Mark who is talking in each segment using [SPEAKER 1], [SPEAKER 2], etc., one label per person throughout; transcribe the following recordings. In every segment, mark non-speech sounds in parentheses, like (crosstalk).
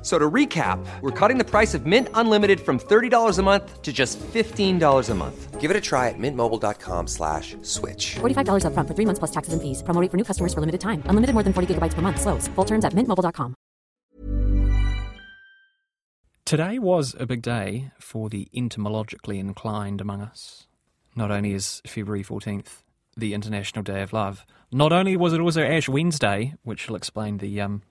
[SPEAKER 1] F- So to recap, we're cutting the price of Mint Unlimited from $30 a month to just $15 a month.
[SPEAKER 2] Give it a try at mintmobile.com slash switch.
[SPEAKER 3] $45 upfront for three months plus taxes and fees. Promo rate for new customers for limited time. Unlimited more than 40 gigabytes per month. Slows. Full terms at mintmobile.com.
[SPEAKER 4] Today was a big day for the entomologically inclined among us. Not only is February 14th the International Day of Love, not only was it also Ash Wednesday, which will explain the um,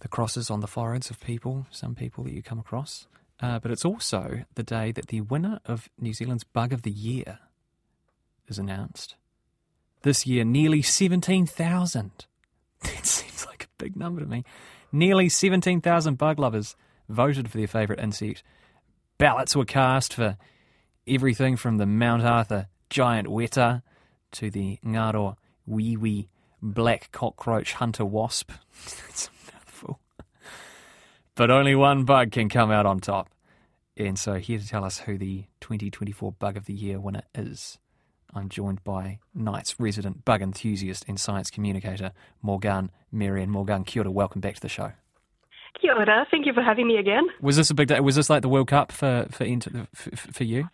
[SPEAKER 4] the crosses on the foreheads of people, some people that you come across, uh, but it's also the day that the winner of New Zealand's Bug of the Year is announced. This year, nearly 17,000. It (laughs) seems like a big number to me. Nearly 17,000 bug lovers voted for their favourite insect. Ballots were cast for everything from the Mount Arthur giant weta to the Ngaro wee wee black cockroach hunter wasp. (laughs) it's a mouthful. But only one bug can come out on top. And so, here to tell us who the 2024 Bug of the Year winner is, I'm joined by Nights' resident bug enthusiast and science communicator, Morgan Marion. Morgan, kia ora, welcome back to the show.
[SPEAKER 5] Kia ora. Thank you for having me again.
[SPEAKER 4] Was this a big day? Was this like the World Cup for for for, for you?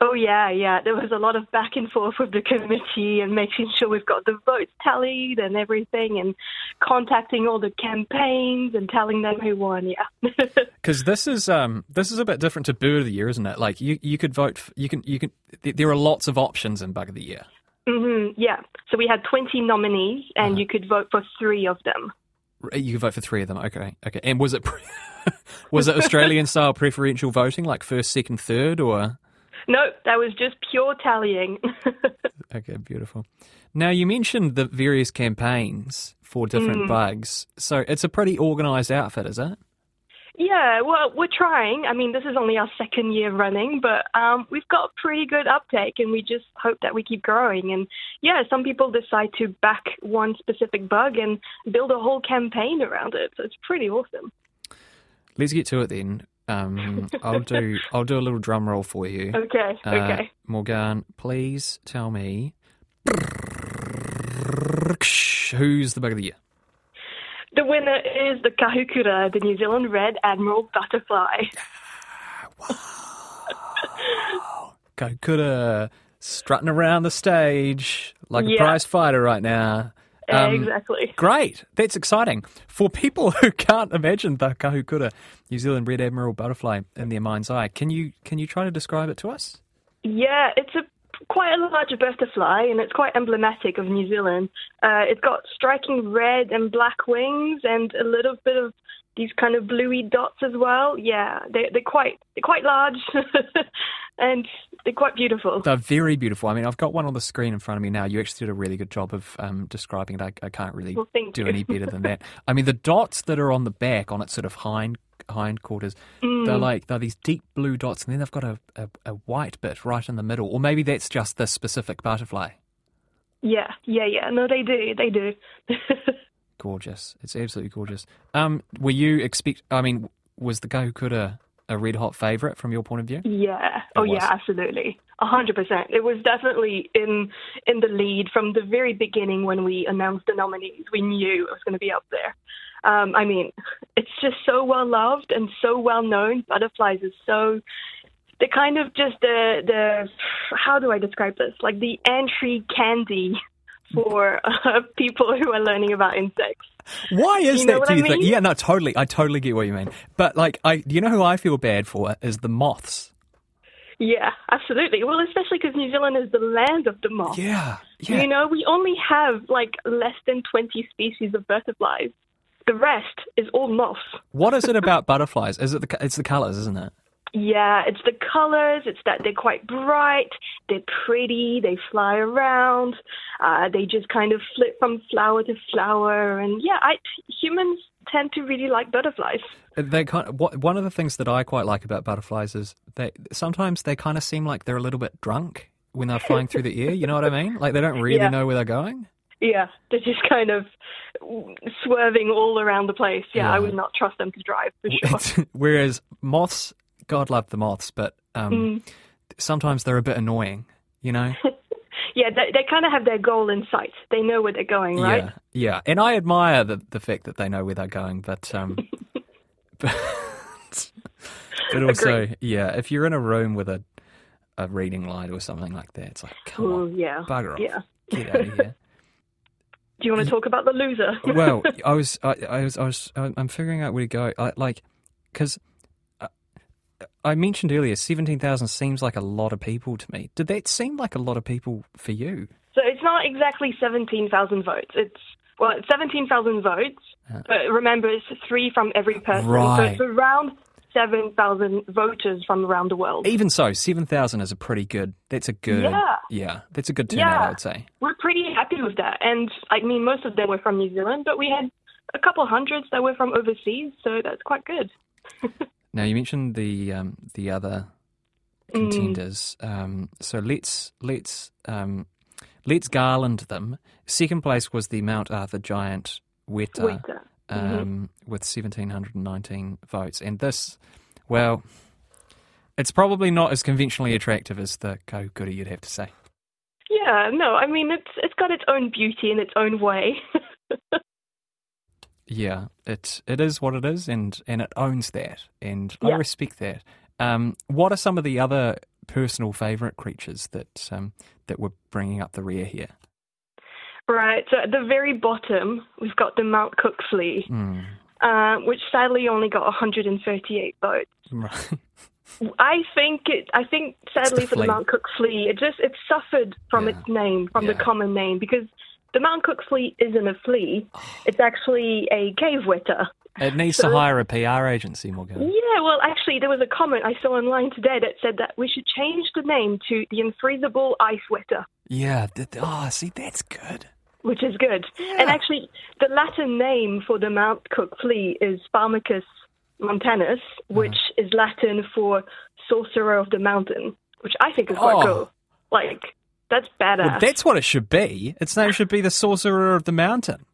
[SPEAKER 5] Oh yeah, yeah. There was a lot of back and forth with the committee and making sure we've got the votes tallied and everything, and contacting all the campaigns and telling them who won. Yeah. (laughs)
[SPEAKER 4] Because this is um this is a bit different to Bird of the Year, isn't it? Like you you could vote. f you can you can. There are lots of options in Bug of the Year.
[SPEAKER 5] hmm yeah. So we had 20 nominees, and
[SPEAKER 4] Uh-huh.
[SPEAKER 5] you could vote for three of them.
[SPEAKER 4] You could vote for three of them. Okay, okay. And was it pre- (laughs) was it Australian style preferential voting, like first, second, third, or?
[SPEAKER 5] No, that was just pure tallying. (laughs)
[SPEAKER 4] Okay, beautiful. Now you mentioned the various campaigns for different bugs, so it's a pretty organised outfit, is it?
[SPEAKER 5] Yeah, well, we're trying. I mean, this is only our second year running, but um, we've got pretty good uptake, and we just hope that we keep growing. And yeah, some people decide to back one specific bug and build a whole campaign around it. So it's pretty awesome.
[SPEAKER 4] Let's get to it then. Um, (laughs) I'll do I'll do a little drum roll for you.
[SPEAKER 5] Okay,
[SPEAKER 4] Uh,
[SPEAKER 5] okay.
[SPEAKER 4] Morgan, please tell me who's the bug of the year.
[SPEAKER 5] The winner is the Kahukura, the New Zealand Red Admiral Butterfly.
[SPEAKER 4] Kahukura strutting around the stage like a prize fighter right now. Um,
[SPEAKER 5] exactly. (laughs)
[SPEAKER 4] Great. That's exciting. For people (laughs) who can't imagine the Kahukura, New Zealand Red Admiral butterfly in their mind's eye, can you can you try to describe it to us?
[SPEAKER 5] Yeah, it's a quite a large butterfly, and it's quite emblematic of New Zealand. Uh, it's got striking red and black wings, and a little bit of these kind of bluey dots as well. Yeah, they, they're quite they're quite large, (laughs) and they're quite beautiful.
[SPEAKER 4] They're very beautiful. I mean, I've got one on the screen in front of me now. You actually did a really good job of um, describing it. I, I can't really
[SPEAKER 5] Well,
[SPEAKER 4] do
[SPEAKER 5] you.
[SPEAKER 4] any better than that. I mean, the dots that are on the back, on its sort of hind hindquarters,
[SPEAKER 5] Mm.
[SPEAKER 4] they're like they're these deep blue dots, and then they've got a, a, a white bit right in the middle. Or maybe that's just this specific butterfly.
[SPEAKER 5] Yeah, yeah, yeah. No, they do, they do. (laughs)
[SPEAKER 4] Gorgeous. It's absolutely gorgeous. Um, were you expect? I mean, was the Kahukura a red hot favourite from your point of view?
[SPEAKER 5] Yeah. Oh,
[SPEAKER 4] was.
[SPEAKER 5] yeah. Absolutely. A hundred percent. It was definitely in in the lead from the very beginning when we announced the nominees. We knew it was going to be up there. Um, I mean, it's just so well loved and so well known. Butterflies is so. They're kind of just the the. How do I describe this? Like the entry candy for uh, (laughs) people who are learning about insects.
[SPEAKER 4] Why is
[SPEAKER 5] You know
[SPEAKER 4] that? Do
[SPEAKER 5] I
[SPEAKER 4] you think? Yeah, no, totally. I totally get what you mean. But like, I, you know who I feel bad for is the moths.
[SPEAKER 5] Yeah, absolutely. Well, especially because New Zealand is the land of the moth.
[SPEAKER 4] Yeah, yeah.
[SPEAKER 5] You know, we only have like less than 20 species of butterflies. The rest is all moths.
[SPEAKER 4] What is it (laughs) about butterflies? Is it the? It's the colours, isn't it?
[SPEAKER 5] Yeah, it's the colors, it's that they're quite bright, they're pretty, they fly around, uh, they just kind of flip from flower to flower. And yeah, I, humans tend to really like butterflies.
[SPEAKER 4] They kind of, what, one of the things that I quite like about butterflies is they sometimes they kind of seem like they're a little bit drunk when they're flying through the (laughs) air. You know what I mean? Like they don't really
[SPEAKER 5] Yeah.
[SPEAKER 4] know where they're going.
[SPEAKER 5] Yeah, they're just kind of swerving all around the place. Yeah, I would not trust them to drive for sure. (laughs)
[SPEAKER 4] Whereas moths, God love the moths, but um,
[SPEAKER 5] Mm.
[SPEAKER 4] sometimes they're a bit annoying. You know. (laughs)
[SPEAKER 5] yeah, they, they kind of have their goal in sight. They know where they're going, right?
[SPEAKER 4] Yeah, yeah, and I admire the the fact that they know where they're going, but um, but, (laughs) (laughs) but also, yeah, if you're in a room with a a reading light or something like that, it's like, come
[SPEAKER 5] Oh,
[SPEAKER 4] on,
[SPEAKER 5] yeah.
[SPEAKER 4] bugger off,
[SPEAKER 5] Yeah.
[SPEAKER 4] get out of here.
[SPEAKER 5] Do you want to talk about the loser?
[SPEAKER 4] well, I was, I, I was, I was, I'm figuring out where to go. I, like, because I mentioned earlier, seventeen thousand seems like a lot of people to me. Did that seem like a lot of people for you?
[SPEAKER 5] So it's not exactly 17,000 votes. It's, well, it's 17,000 votes, uh. but remember, it's three from every person.
[SPEAKER 4] Right.
[SPEAKER 5] So it's around 7,000 voters from around the world.
[SPEAKER 4] Even so, seven thousand is a pretty good. That's a good.
[SPEAKER 5] Yeah.
[SPEAKER 4] yeah that's a good turnout. I would say.
[SPEAKER 5] We're pretty happy with that. And I mean, most of them were from New Zealand, but we had a couple hundreds that were from overseas, so that's quite good. (laughs)
[SPEAKER 4] Now you mentioned the um, the other
[SPEAKER 5] Mm.
[SPEAKER 4] contenders. Um, so let's let's um, let's garland them. Second place was the Mount Arthur Giant Weta.
[SPEAKER 5] Mm-hmm.
[SPEAKER 4] um, with seventeen hundred and nineteen votes, and this, well, it's probably not as conventionally attractive as the Goody. You'd have to say.
[SPEAKER 5] Yeah, no, I mean, it's it's got its own beauty in its own way. (laughs)
[SPEAKER 4] Yeah, it it is what it is, and and it owns that, and I respect that. Um, what are some of the other personal favourite creatures that um, that we're bringing up the rear here?
[SPEAKER 5] right, so at the very bottom, we've got the Mount Cook flea,
[SPEAKER 4] Hmm.
[SPEAKER 5] uh, which sadly only got 138 votes.
[SPEAKER 4] Right.
[SPEAKER 5] I think it. I think sadly
[SPEAKER 4] the
[SPEAKER 5] for the. Mount Cook flea, it just it suffered from
[SPEAKER 4] Yeah.
[SPEAKER 5] its name, from
[SPEAKER 4] Yeah.
[SPEAKER 5] the common name, because the Mount Cook flea isn't a flea; it's actually a cave weta.
[SPEAKER 4] It needs to hire a PR agency, Morgan.
[SPEAKER 5] Yeah, well, actually, there was a comment I saw online today that said that we should change the name to the unfreezable ice weta,
[SPEAKER 4] Yeah. th- th- oh, see, that's good.
[SPEAKER 5] which is good. And actually, the Latin name for the Mount Cook flea is Pharmacus montanus, uh. which is Latin for sorcerer of the mountain, which I think is quite
[SPEAKER 4] Oh.
[SPEAKER 5] cool. Like, that's badass.
[SPEAKER 4] Well, that's what it should be. Its name should be the Sorcerer of the Mountain.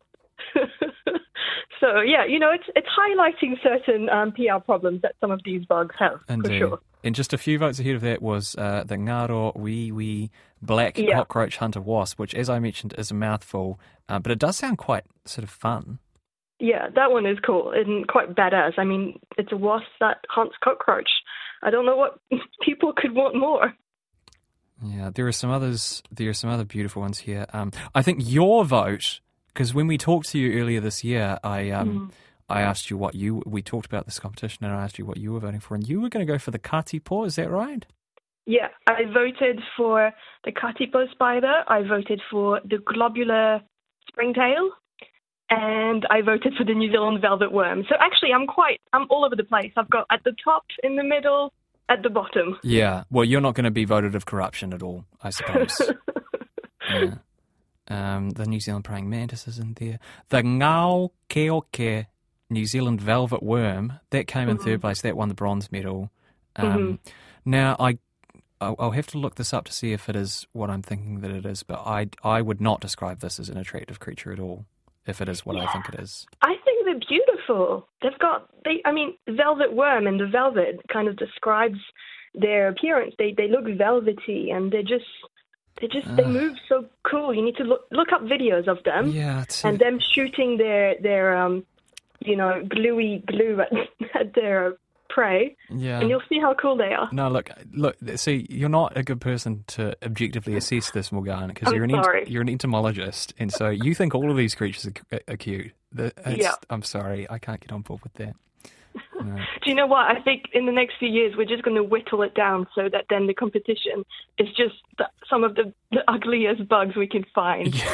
[SPEAKER 4] (laughs)
[SPEAKER 5] so yeah, you know, it's it's highlighting certain um, PR problems that some of these bugs have
[SPEAKER 4] Indeed.
[SPEAKER 5] for sure.
[SPEAKER 4] And just a few votes ahead of that was uh, the Ngaro Wee Wee Black
[SPEAKER 5] Yeah.
[SPEAKER 4] Cockroach Hunter Wasp, which, as I mentioned, is a mouthful, uh, but it does sound quite sort of fun.
[SPEAKER 5] Yeah, that one is cool and quite badass. I mean, it's a wasp that hunts cockroach. I don't know what (laughs) people could want more.
[SPEAKER 4] Yeah, there are some others. There are some other beautiful ones here. Um, I think your vote, because when we talked to you earlier this year, I um, I asked you what you. We talked about this competition, and I asked you what you were voting for, and you were going to go for the Katipo. Is that right?
[SPEAKER 5] Yeah, I voted for the Katipo spider. I voted for the globular springtail, and I voted for the New Zealand velvet worm. So actually, I'm quite I'm all over the place. I've got at the top, in the middle, at the bottom.
[SPEAKER 4] Yeah. Well, you're not going to be voted of corruption at all, I suppose. (laughs) yeah. Um, the New Zealand praying mantis is in there. The Ngao Keoke New Zealand velvet worm that came in third place. That won the bronze medal. Um, Now I. I'll have to look this up to see if it is what I'm thinking that it is, but I I would not describe this as an attractive creature at all. If it is what I think it is,
[SPEAKER 5] I think they're beautiful. They've got they. I mean, velvet worm and the velvet kind of describes their appearance. They they look velvety and they're just they just they move so cool. You need to look look up videos of them
[SPEAKER 4] yeah, it's,
[SPEAKER 5] and them shooting their their um you know gluey glue at, (laughs) at their prey,
[SPEAKER 4] yeah.
[SPEAKER 5] and you'll see how cool they are.
[SPEAKER 4] No, look, look. See, you're not a good person to objectively assess this, Morgan, because you're an
[SPEAKER 5] sorry.
[SPEAKER 4] you're an entomologist, and so you think all of these creatures are, c- are cute. The,
[SPEAKER 5] Yeah.
[SPEAKER 4] I'm sorry, I can't get on board with that. (laughs) No.
[SPEAKER 5] Do you know what? I think in the next few years we're just going to whittle it down so that then the competition is just the, some of the, the ugliest bugs we can find. (laughs)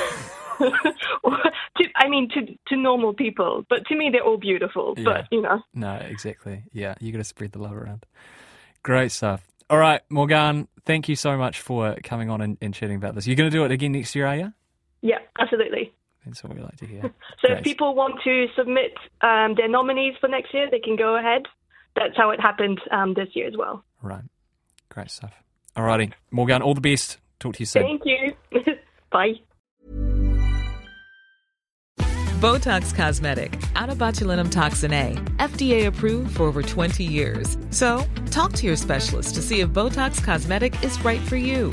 [SPEAKER 5] Or to, I mean, to to normal people, but to me they're all beautiful.
[SPEAKER 4] Yeah.
[SPEAKER 5] But you know,
[SPEAKER 4] no, exactly. Yeah, you got to spread the love around. Great stuff. All right, Morgan, thank you so much for coming on and, and chatting about this. You're going to do it again next year, are you?
[SPEAKER 5] yeah, absolutely.
[SPEAKER 4] That's what we like to hear. (laughs)
[SPEAKER 5] So
[SPEAKER 4] Great.
[SPEAKER 5] if people want to submit um, their nominees for next year, they can go ahead. That's how it happened um, this year as well.
[SPEAKER 4] Right. Great stuff. All righty, Morgan, all the best. Talk to you soon.
[SPEAKER 5] Thank you. (laughs) Bye.
[SPEAKER 6] Botox Cosmetic, out of botulinum toxin A, FDA approved for over 20 years. So, talk to your specialist to see if Botox Cosmetic is right for you.